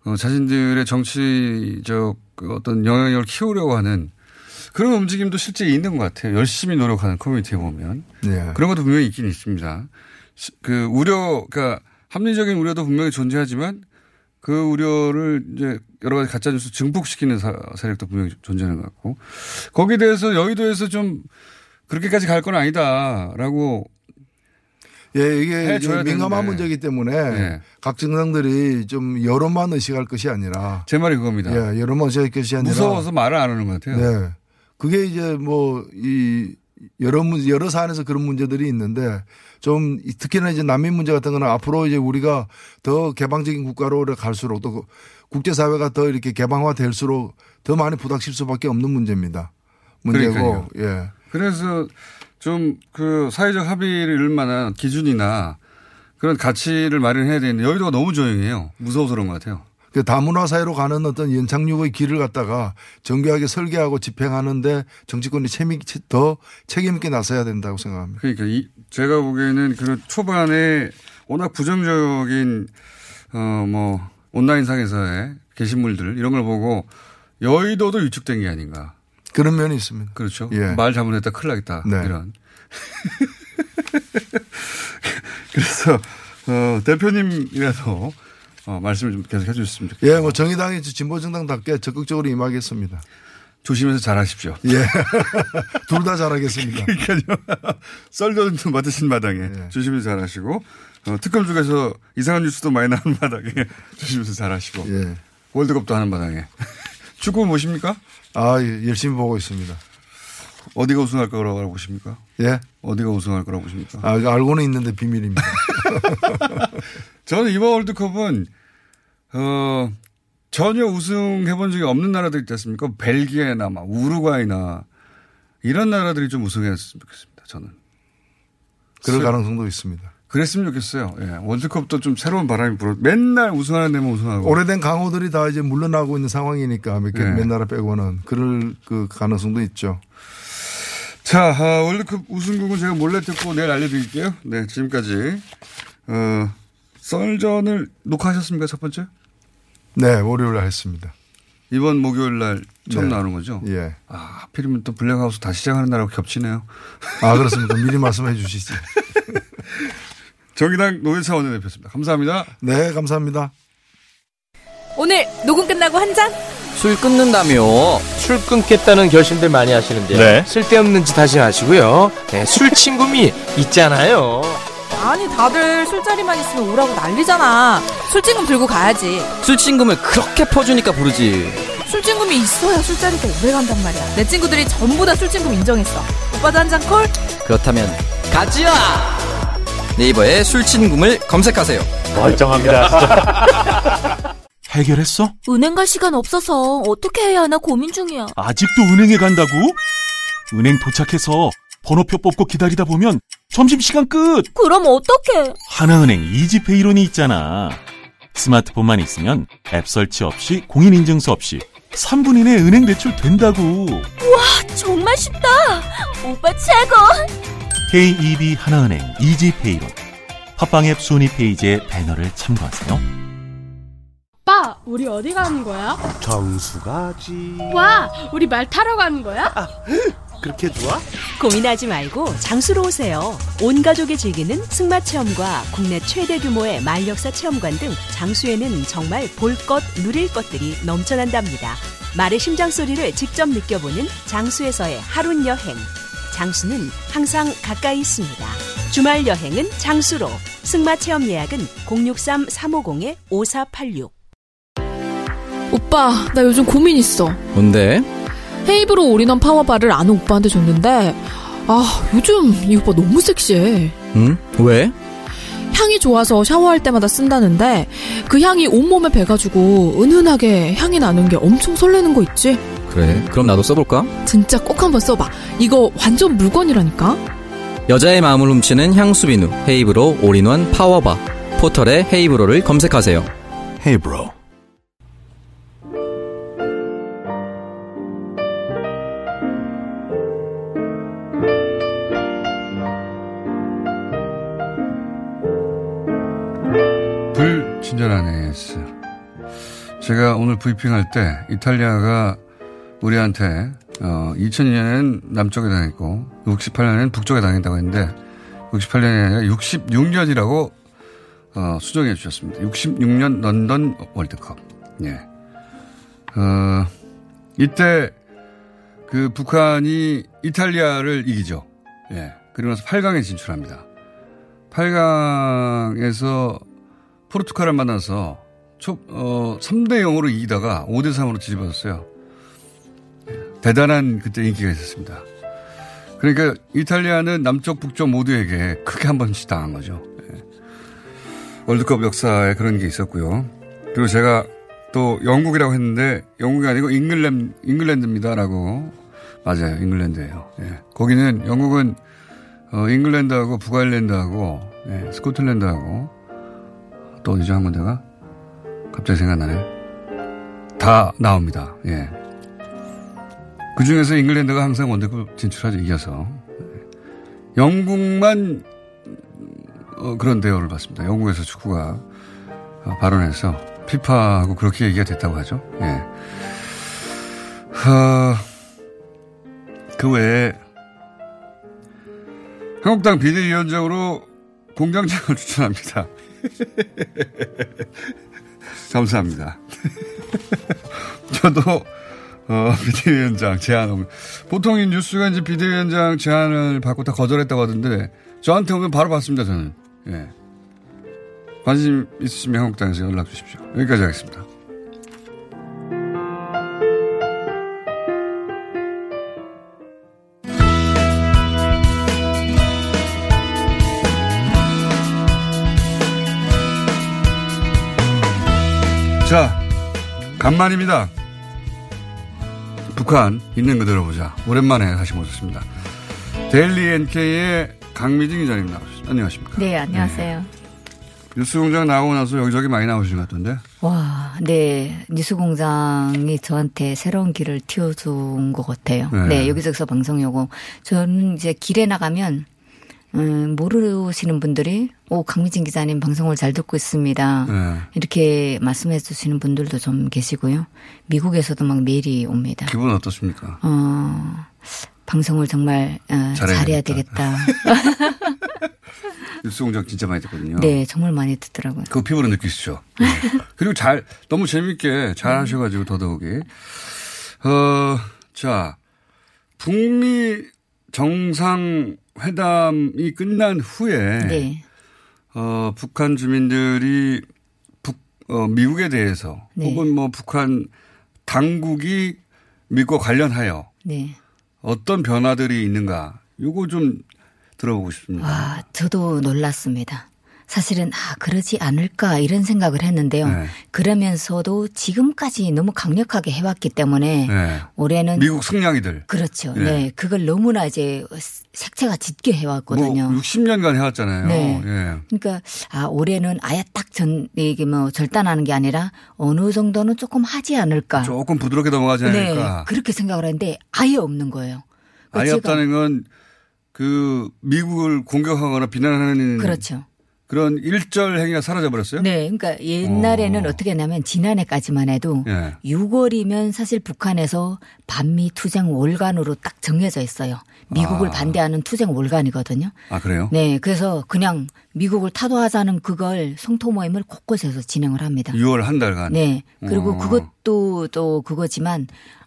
어, 자신들의 정치적 그 어떤 영향력을 키우려고 하는 그런 움직임도 실제 있는 것 같아요. 열심히 노력하는 커뮤니티에 보면. 네. 그런 것도 분명히 있긴 있습니다. 시- 그 우려, 그러니까 합리적인 우려도 분명히 존재하지만 그 우려를 이제 여러 가지 가짜뉴스 증폭시키는 사- 세력도 분명히 존재하는 것 같고 거기에 대해서 여의도에서 좀 그렇게까지 갈 건 아니다라고 예, 이게 민감한. 문제이기 때문에 네. 각 정당들이 좀 여론만 의식할 것이 아니라 제 말이 그겁니다. 예, 여론만 의식할 것이 아니라 무서워서 말을 안 하는 것 같아요. 네. 그게 이제 뭐 이 여러 문 여러 사안에서 그런 문제들이 있는데 좀 이- 특히나 이제 난민 문제 같은 거는 앞으로 이제 우리가 더 개방적인 국가로 갈수록 또그 국제사회가 더 이렇게 개방화 될수록 더 많이 부닥칠 수밖에 없는 문제입니다. 문제고 그러니까요. 예. 그래서 좀 그 사회적 합의를 이룰 만한 기준이나 그런 가치를 마련해야 되는데 여의도가 너무 조용해요. 무서워서 그런 것 같아요. 그 다문화 사회로 가는 어떤 연착륙의 길을 갖다가 정교하게 설계하고 집행하는데 정치권이 책임, 더 책임있게 나서야 된다고 생각합니다. 그러니까 이 제가 보기에는 그 초반에 워낙 부정적인 어 뭐 온라인상에서의 게시물들 이런 걸 보고 여의도도 위축된 게 아닌가. 그런 면이 있습니다. 그렇죠. 예. 말 잘못했다 큰일 나겠다. 네. 이런. *laughs* 그래서 어 대표님이라도 어 말씀을 좀 계속 해주셨으면 좋겠습니다. 예, 뭐 정의당이 진보정당답게 적극적으로 임하겠습니다. 조심해서 잘하십시오. 예. *laughs* 둘 다 잘하겠습니다. *laughs* 그러니까요. 썰도 좀 맡으신 마당에 예. 조심해서 잘하시고 어, 특검 쪽에서 이상한 뉴스도 많이 나오는 마당에 조심해서 잘하시고 예. 월드컵도 하는 마당에 축구 보십니까? 아, 예, 열심히 보고 있습니다. 어디가 우승할 거라고 보십니까? 예. 어디가 우승할 거라고 보십니까? 아, 알고는 있는데 비밀입니다. *laughs* 저는 이번 월드컵은 어 전혀 우승해 본 적이 없는 나라들 있지 않습니까? 벨기에나 막 우루과이나 이런 나라들이 좀 우승했으면 좋겠습니다. 저는. 그럴 스- 가능성도 있습니다. 그랬으면 좋겠어요. 예. 월드컵도 좀 새로운 바람이 불어. 맨날 우승하는 데만 우승하고. 오래된 강호들이 다 이제 물러나고 있는 상황이니까 몇, 개, 네. 몇 나라 빼고는 그럴 그 가능성도 있죠. 자, 아, 월드컵 우승국은 제가 몰래 듣고 내일 알려드릴게요. 네, 지금까지 어, 썰전을 녹화하셨습니까 첫 번째? 네, 월요일 날 했습니다. 이번 목요일 날 처음 네. 나오는 거죠? 예. 아, 하필이면 또 블랙하우스 다시 시작하는 날하고 겹치네요. 아, 그렇습니까? 미리 말씀해 주시지. *laughs* 정의당 노회차 원내대표였습니다. 감사합니다. 네, 감사합니다. 오늘 녹음 끝나고 한 잔? 술 끊는다며 술 끊겠다는 결심들 많이 하시는데요. 네. 쓸데없는 짓 하지 마시고요. 네, 술 친구미 있잖아요. 아니 다들 술자리만 있으면 오라고 난리잖아. 술친금 들고 가야지. 술친금을 그렇게 퍼주니까 부르지 술친금이 있어야 술자리가 오래 간단 말이야. 내 친구들이 전부 다 술친금 인정했어. 오빠도 한 잔 콜? 그렇다면 가지야 네이버에 술친금을 검색하세요 멀쩡합니다 진짜 *laughs* 해결했어? 은행 갈 시간 없어서 어떻게 해야 하나 고민 중이야. 아직도 은행에 간다고? 은행 도착해서 번호표 뽑고 기다리다 보면 점심시간 끝! 그럼 어떡해? 하나은행 이지페이론이 있잖아. 스마트폰만 있으면 앱 설치 없이 공인인증서 없이 3분 이내 은행 대출 된다고. 와, 정말 쉽다. 오빠 최고. KEB 하나은행 이지페이론. 팟빵 앱 순위 페이지의 배너를 참고하세요. 오빠, 우리 어디 가는 거야? 정수 가지. 와, 우리 말 타러 가는 거야? *laughs* 그렇게 좋아? 고민하지 말고 장수로 오세요. 온 가족이 즐기는 승마 체험과 국내 최대 규모의 말역사 체험관 등 장수에는 정말 볼 것, 누릴 것들이 넘쳐난답니다. 말의 심장 소리를 직접 느껴보는 장수에서의 하룬 여행. 장수는 항상 가까이 있습니다. 주말 여행은 장수로. 승마 체험 예약은 063-350-5486. 오빠, 나 요즘 고민 있어. 뭔데? 헤이브로 올인원 파워바를 아는 오빠한테 줬는데, 아, 요즘 이 오빠 너무 섹시해. 응? 왜? 향이 좋아서 샤워할 때마다 쓴다는데, 그 향이 온몸에 배가지고 은은하게 향이 나는 게 엄청 설레는 거 있지? 그래 그럼 나도 써볼까? 진짜 꼭 한번 써봐. 이거 완전 물건이라니까? 여자의 마음을 훔치는 향수 비누 헤이브로 올인원 파워바 포털에 헤이브로를 검색하세요 헤이브로 불친절한 AS. 제가 오늘 브리핑할 때 이탈리아가 우리한테 어, 2002년엔 남쪽에 당했고 68년엔 북쪽에 당했다고 했는데 68년이 아니라 66년이라고 어, 수정해 주셨습니다. 66년 런던 월드컵. 예. 어, 이때 그 북한이 이탈리아를 이기죠. 예. 그러면서 8강에 진출합니다. 8강에서 포르투갈을 만나서 초, 어, 3대 0으로 이기다가 5대 3으로 뒤집어졌어요. 대단한 그때 인기가 있었습니다. 그러니까 이탈리아는 남쪽 북쪽 모두에게 크게 한 번씩 당한 거죠. 예. 월드컵 역사에 그런 게 있었고요. 그리고 제가 또 영국이라고 했는데 영국이 아니고 잉글랜드, 잉글랜드입니다라고 맞아요. 잉글랜드예요. 예. 거기는 영국은 어, 잉글랜드하고 북아일랜드하고 예, 스코틀랜드하고 또 어디죠 한 군데가 갑자기 생각나네. 다 나옵니다. 예. 그 중에서 잉글랜드가 항상 원대급 진출하죠. 이겨서. 영국만 어, 그런 대우를 받습니다. 영국에서 축구가 어, 발언해서 피파하고 그렇게 얘기가 됐다고 하죠. 예. 어, 그 외에 한국당 비대위원장으로 공장장을 *laughs* 추천합니다. *laughs* 감사합니다. *laughs* 저도 어, *laughs* 비대위원장 제안 보통 이 뉴스가 이제 비대위원장 제안을 받고 다 거절했다고 하던데 저한테 오면 바로 받습니다 저는. 예. 관심 있으시면 한국당에서 연락 주십시오. 여기까지 하겠습니다. 자, 간만입니다. 북한 있는 그대로 보자. 오랜만에 다시 모셨습니다. 데일리 NK의 강미진 기자님 나오셨습니다. 안녕하십니까? 네, 안녕하세요. 뉴스공장 나오고 나서 여기저기 많이 나오신 것 같던데? 와, 네. 뉴스공장이 저한테 새로운 길을 틔워준 것 같아요. 네. 네, 여기저기서 방송이 오고. 저는 이제 길에 나가면 음, 모르시는 분들이 오 강미진 기자님 방송을 잘 듣고 있습니다. 네. 이렇게 말씀해 주시는 분들도 좀 계시고요. 미국에서도 막 메일이 옵니다. 기분 어떻습니까? 어, 방송을 정말 어, 잘해야겠다. 잘해야 되겠다. 뉴스 공장 *laughs* 진짜 많이 듣거든요. 네, 정말 많이 듣더라고요. 그거 피부로 느끼시죠. 네. 그리고 잘 너무 재밌게 잘 하셔가지고 더더욱이 어, 자 북미 정상 회담이 끝난 후에 네. 어, 북한 주민들이 북, 어, 미국에 대해서 네. 혹은 뭐 북한 당국이 미국과 관련하여 네. 어떤 변화들이 있는가 요거 좀 들어보고 싶습니다. 와, 저도 놀랐습니다. 사실은 아 그러지 않을까 이런 생각을 했는데요. 네. 그러면서도 지금까지 너무 강력하게 해왔기 때문에 네. 올해는 미국 승냥이들. 그렇죠. 네. 네. 그걸 너무나 이제 색채가 짙게 해왔거든요. 뭐 60년간 해왔잖아요. 네. 예. 그러니까 아 올해는 아예 딱 전 이게 뭐 절단하는 게 아니라 어느 정도는 조금 하지 않을까. 조금 부드럽게 넘어가지 않을까. 네, 그렇게 생각을 했는데 아예 없는 거예요. 그러니까 아예 없다는 건그 미국을 공격하거나 비난하는 그렇죠. 그런 일절 행위가 사라져 버렸어요? 네, 그러니까 옛날에는 어. 떻게 했냐면 지난해까지만 해도 예. 6월이면 사실 북한에서 반미 투쟁 월간으로 딱 정해져 있어요. 미국을 아. 반대하는 투쟁 월간이거든요. 아 그래요? 네, 그래서 그냥 미국을 타도하자는 그걸 성토 모임을 곳곳에서 진행을 합니다. 6월 한 달간. 네, 그리고 어. 그것도 또 그거지만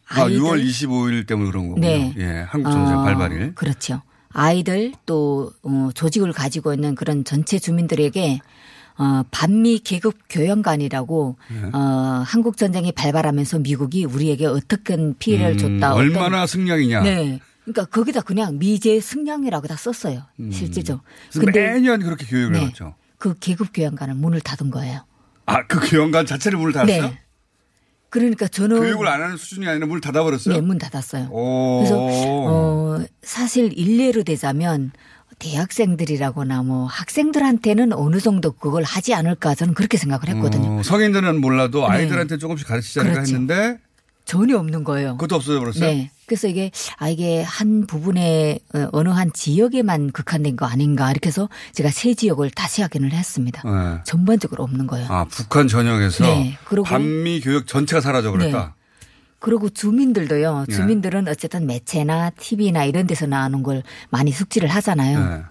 아, 아이들 6월 25일 때문에 그런 거군요. 네. 예, 한국 전쟁 어, 발발일. 그렇죠. 아이들 또 어, 조직을 가지고 있는 그런 전체 주민들에게 어, 반미 계급 교연관이라고 네. 어, 한국 전쟁이 발발하면서 미국이 우리에게 어떻게 피해를 음, 줬다. 어떤- 얼마나 승량이냐. 네. 그러니까 거기다 그냥 미제 승량이라고 다 썼어요. 실제죠. 음. 그래서 매년 그렇게 교육을 네. 해왔죠. 그 계급 교연관은 문을 닫은 거예요. 아, 그 교양관 자체를 문을 닫았어요? 네. 그러니까 저는 교육을 안 하는 수준이 아니라 문을 닫아버렸어요? 네, 문 닫았어요. 오. 그래서 어 사실 일례로 되자면 대학생들이라거나 뭐 학생들한테는 어느 정도 그걸 하지 않을까 저는 그렇게 생각을 했거든요. 어, 성인들은 몰라도 네. 아이들한테 조금씩 가르치자니까 그렇죠. 했는데 전혀 없는 거예요. 그것도 없어져 버렸어요? 네. 그래서 이게 아 이게 한 부분에 어, 어느 한 지역에만 극한된 거 아닌가 이렇게 해서 제가 세 지역을 다시 확인을 했습니다. 네. 전반적으로 없는 거예요. 아, 북한 전역에서 네. 그리고- 반미 교육 전체가 사라져 버렸다. 그리고 주민들도요. 네. 주민들은 어쨌든 매체나 TV나 이런 데서 나오는 걸 많이 숙지를 하잖아요. 네.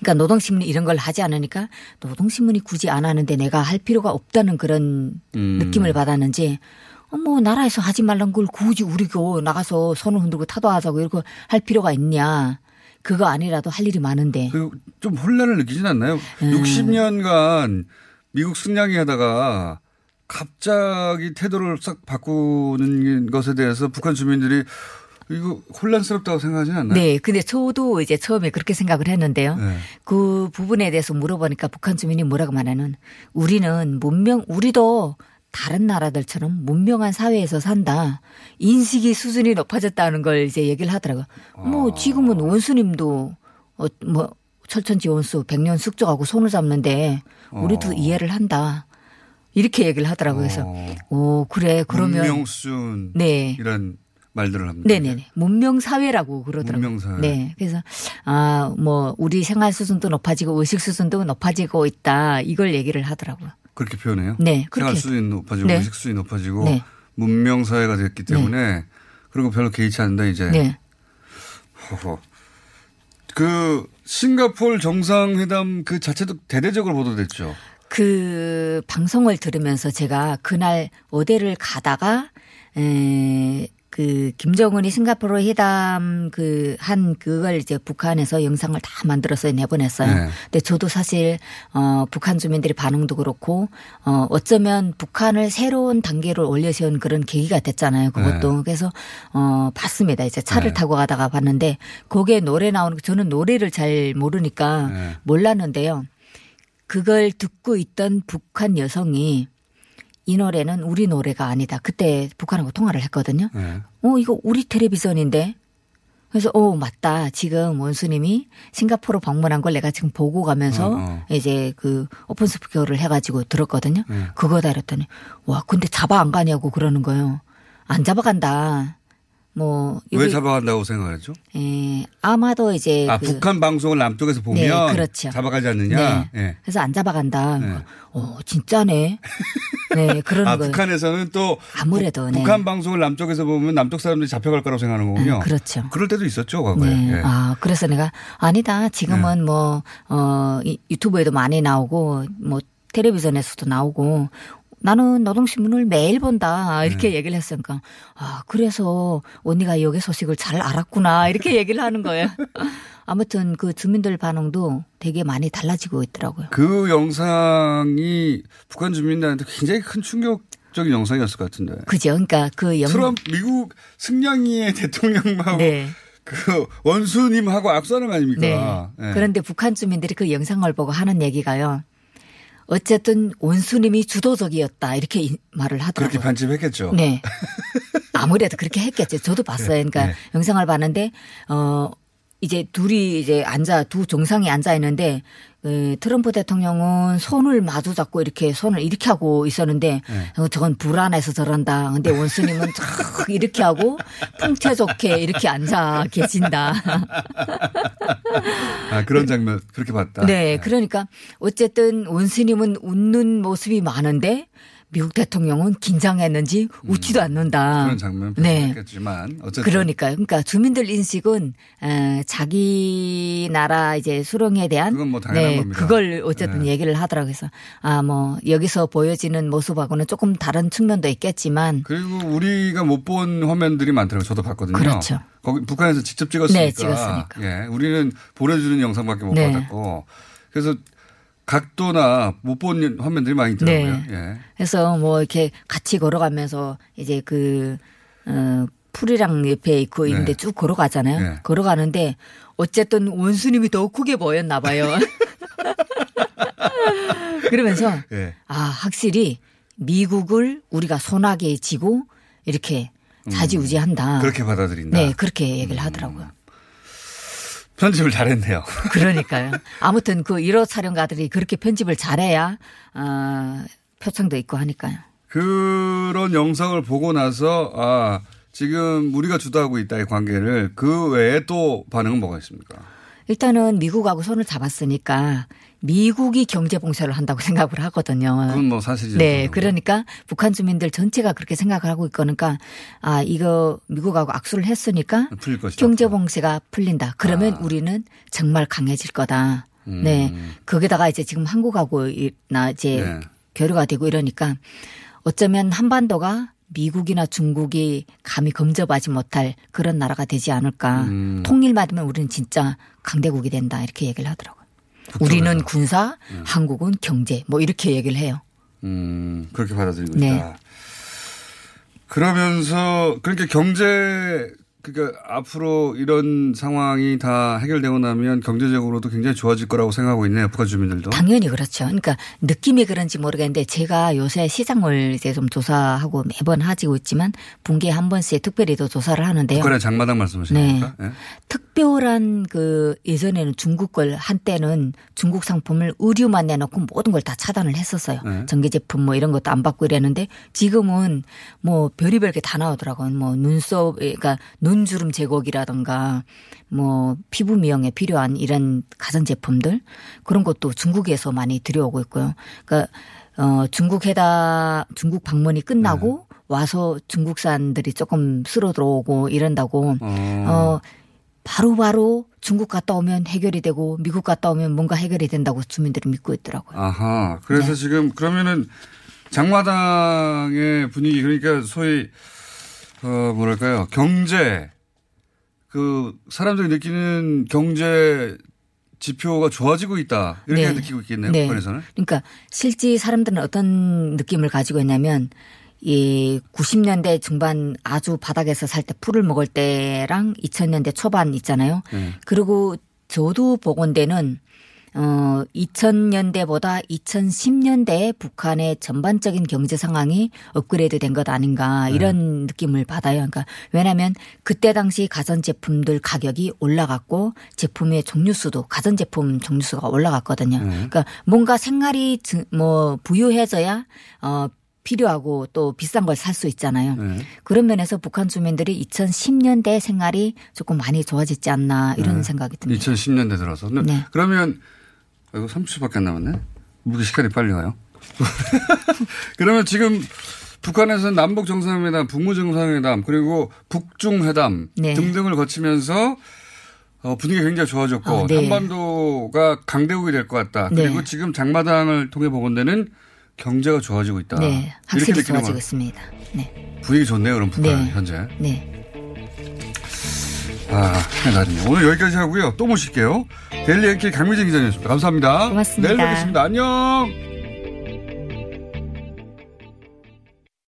그러니까 노동신문 이런 걸 하지 않으니까 노동신문이 굳이 안 하는데 내가 할 필요가 없다는 그런 음. 느낌을 받았는지 어, 뭐 나라에서 하지 말란 걸 굳이 우리가 나가서 손을 흔들고 타도하자고 이렇게 할 필요가 있냐. 그거 아니라도 할 일이 많은데. 좀 혼란을 느끼진 않나요? 음. 60년간 미국 승냥이 하다가 갑자기 태도를 싹 바꾸는 것에 대해서 북한 주민들이 이거 혼란스럽다고 생각하지는 않나요? 네. 근데 저도 이제 처음에 그렇게 생각을 했는데요. 네. 그 부분에 대해서 물어보니까 북한 주민이 뭐라고 말하는 우리는 문명, 우리도 다른 나라들처럼 문명한 사회에서 산다. 인식이 수준이 높아졌다는 걸 이제 얘기를 하더라고요. 뭐 지금은 원수님도 어, 뭐 철천지 원수 백년 숙적하고 손을 잡는데 우리도 어. 이해를 한다. 이렇게 얘기를 하더라고요. 그래서 오 그래 그러면 문명순 네. 이런 말들을 합니다. 네네네. 문명 사회라고 그러더라고요. 문명사회. 네. 그래서 아, 뭐 우리 생활 수준도 높아지고 의식 수준도 높아지고 있다. 이걸 얘기를 하더라고요. 그렇게 표현해요? 네, 생활 그렇게. 수준이 높아지고 네. 의식 수준이 높아지고 네. 문명 사회가 됐기 때문에 그리고 별로 개의치 않는다 이제. 네. 허허. 그 싱가폴 정상회담 그 자체도 대대적으로 보도됐죠. 그 방송을 들으면서 제가 그날 어디를 가다가 에, 그 김정은이 싱가포르 회담 그 한 그걸 이제 북한에서 영상을 다 만들어서 내보냈어요. 네. 근데 저도 사실 어 북한 주민들의 반응도 그렇고 어 어쩌면 북한을 새로운 단계로 올려 세운 그런 계기가 됐잖아요. 그것도 네. 그래서 어 봤습니다. 이제 차를 네. 타고 가다가 봤는데 거기에 노래 나오는 거 저는 노래를 잘 모르니까 네. 몰랐는데요. 그걸 듣고 있던 북한 여성이 이 노래는 우리 노래가 아니다. 그때 북한하고 통화를 했거든요. 네. 어, 이거 우리 텔레비전인데? 그래서, 어, 맞다. 지금 원수님이 싱가포르 방문한 걸 내가 지금 보고 가면서 어, 어. 이제 그 오픈 스피커를 해가지고 들었거든요. 네. 그거다 이랬더니, 와, 근데 잡아 안 가냐고 그러는 거예요. 안 잡아간다. 뭐 왜 잡아간다고 생각하죠? 에, 아마도 이제 아, 그- 북한 방송을 남쪽에서 보면 네, 그렇죠. 잡아가지 않느냐. 네. 예. 그래서 안 잡아간다. 어, 진짜네. 네, 그런 아, 거. 북한에서는 또 아무래도 네. 북한 방송을 남쪽에서 보면 남쪽 사람들이 잡혀갈 거라고 생각하는 거군요. 음, 그렇죠. 그럴 때도 있었죠, 과거에. 네. 예. 아, 그래서 내가 아니다. 지금은 뭐, 어, 이- 유튜브에도 많이 나오고, 뭐, 텔레비전에서도 나오고, 나는 노동신문을 매일 본다. 이렇게 네. 얘기를 했으니까, 아, 그래서 언니가 여기 소식을 잘 알았구나. 이렇게 *laughs* 얘기를 하는 거예요. 아무튼 그 주민들 반응도 되게 많이 달라지고 있더라고요. 그 영상이 북한 주민들한테 굉장히 큰 충격 적인 영상이었을 것 같은데. 그죠. 그러니까 그 영. 트럼프 미국 승냥이의 *laughs* 대통령하고 네. 그 원수님하고 거 아닙니까? 네. 예. 그런데 북한 주민들이 그 영상을 보고 하는 얘기가요. 어쨌든 원수님이 주도적이었다 이렇게 이- 말을 하더라고요. 그렇게 반집했겠죠. 네. 아무래도 그렇게 했겠죠. 저도 봤어요. 그러니까 네. 영상을 봤는데 어 이제 둘이 이제 앉아 두 정상이 앉아 있는데 그 트럼프 대통령은 손을 마주 잡고 이렇게 손을 이렇게 하고 있었는데 네. 어, 저건 불안해서 저런다. 근데 원수님은 쫙 *laughs* 이렇게 하고 풍채 좋게 이렇게 앉아 계신다. 아, 그런 장면 그렇게 봤다. 네, 그러니까 어쨌든 원수님은 웃는 모습이 많은데 미국 대통령은 긴장했는지 웃지도 않는다. 음. 그런 장면 네. 표현했겠지만 어쨌든 그러니까요. 그러니까 주민들 인식은 에, 자기 나라 이제 수령에 대한 그건 뭐 당연한 네, 겁니다. 그걸 어쨌든 네. 얘기를 하더라고요. 그래서 아 뭐 여기서 보여지는 모습하고는 조금 다른 측면도 있겠지만 그리고 우리가 못 본 화면들이 많더라고요. 저도 봤거든요. 그렇죠. 거기 북한에서 직접 찍었으니까. 네, 찍었으니까. 예, 우리는 보내주는 영상밖에 못 네. 받았고 그래서 각도나 못 본 화면들이 많이 있더라고요. 네. 예. 그래서 뭐 이렇게 같이 걸어가면서 이제 그, 어, 풀이랑 옆에 있고 있는데 네. 쭉 걸어가잖아요. 네. 걸어가는데 어쨌든 원수님이 더 크게 보였나 봐요. *laughs* 그러면서 예. 아, 확실히 미국을 우리가 손아귀에 쥐고 이렇게 자지우지한다. 음. 그렇게 받아들인다. 네, 그렇게 얘기를 하더라고요. 편집을 잘했네요. *laughs* 그러니까요. 아무튼 그 1호 촬영가들이 그렇게 편집을 잘해야 어, 표창도 있고 하니까요. 그런 영상을 보고 나서 아 지금 우리가 주도하고 있다 이 관계를 그 외에 또 반응은 뭐가 있습니까? 일단은 미국하고 손을 잡았으니까 미국이 경제 봉쇄를 한다고 *laughs* 생각을 하거든요. 그건 뭐 사실이죠. 네, 그러니까 북한 주민들 전체가 그렇게 생각을 하고 있거니까 아 이거 미국하고 악수를 했으니까. 경제 봉쇄가 풀린다. 그러면 아. 우리는 정말 강해질 거다. 음. 네, 거기다가 이제 지금 한국하고 이- 나 이제 네. 교류가 되고 이러니까 어쩌면 한반도가 미국이나 중국이 감히 검접하지 못할 그런 나라가 되지 않을까. 음. 통일만 되면 우리는 진짜 강대국이 된다 이렇게 얘기를 하더라고요. 우리는 군사, 한국은 경제 뭐 이렇게 얘기를 해요. 음, 그렇게 받아들이고 네. 있다. 그러면서 그러니까 경제 그러니까 앞으로 이런 상황이 다 해결되고 나면 경제적으로도 굉장히 좋아질 거라고 생각하고 있네요. 북한 주민들도. 당연히 그렇죠. 그러니까 느낌이 그런지 모르겠는데 제가 요새 시장을 이제 좀 조사하고 매번 하지고 있지만 분기에 한 번씩 특별히 또 조사를 하는데요. 북한의 장마당 말씀하시는 네. 예? 특별한 그 예전에는 중국 걸 한때는 중국 상품을 의류만 내놓고 모든 걸 다 차단을 했었어요. 네. 전기 제품 뭐 이런 것도 안 받고 이랬는데 지금은 뭐 별의별 게 다 나오더라고요. 뭐 눈썹 그러니까 눈 주름 제거기라든가 뭐 피부 미용에 필요한 이런 가전 제품들 그런 것도 중국에서 많이 들여오고 있고요. 그러니까 어 중국에다 중국 방문이 끝나고 네. 와서 중국산들이 조금 쓸어 들어오고 이런다고 어. 어 바로 바로 중국 갔다 오면 해결이 되고 미국 갔다 오면 뭔가 해결이 된다고 주민들이 믿고 있더라고요. 아하. 그래서 네. 지금 그러면은 장마당의 분위기 그러니까 소위 어 뭐랄까요 경제 그 사람들이 느끼는 경제 지표가 좋아지고 있다 이렇게 네. 느끼고 있겠네요. 네. 북한에서는. 그러니까 실제 사람들은 어떤 느낌을 가지고 있냐면 이 90년대 중반 아주 바닥에서 살 때 풀을 먹을 때랑 2000년대 초반 있잖아요. 네. 그리고 저도 보건대는 어 2000년대보다 2010년대에 북한의 전반적인 경제 상황이 업그레이드 된 것 아닌가 네. 이런 느낌을 받아요. 그러니까 왜냐하면 그때 당시 가전 제품들 가격이 올라갔고 제품의 종류 수도 가전 제품 종류 수가 올라갔거든요. 네. 그러니까 뭔가 생활이 즈- 뭐 부유해져야 어 필요하고 또 비싼 걸 살 수 있잖아요. 네. 그런 면에서 북한 주민들이 2010년대 생활이 조금 많이 좋아지지 않나 이런 네. 생각이 듭니다. 2010년대 들어서. 네. 네. 그러면 이거 30초밖에 안 남았네. 왜 이렇게 시간이 빨리 가요? *laughs* 그러면 지금 북한에서는 남북 정상회담, 북무 정상회담, 그리고 북중 회담 네. 등등을 거치면서 어, 분위기가 굉장히 좋아졌고 어, 네. 한반도가 강대국이 될 것 같다. 그리고 네. 지금 장마당을 통해 보건대는 경제가 좋아지고 있다. 네, 느끼는 좋아지고 거 있습니다. 네. 분위기 좋네요. 그럼 북한 네. 현재. 네. 아, 나름이요. 오늘 여기까지 하고요. 또 모실게요. 데일리 앵키 강미정 기자님이었습니다. 감사합니다. 고맙습니다. 내일 뵙겠습니다. 안녕.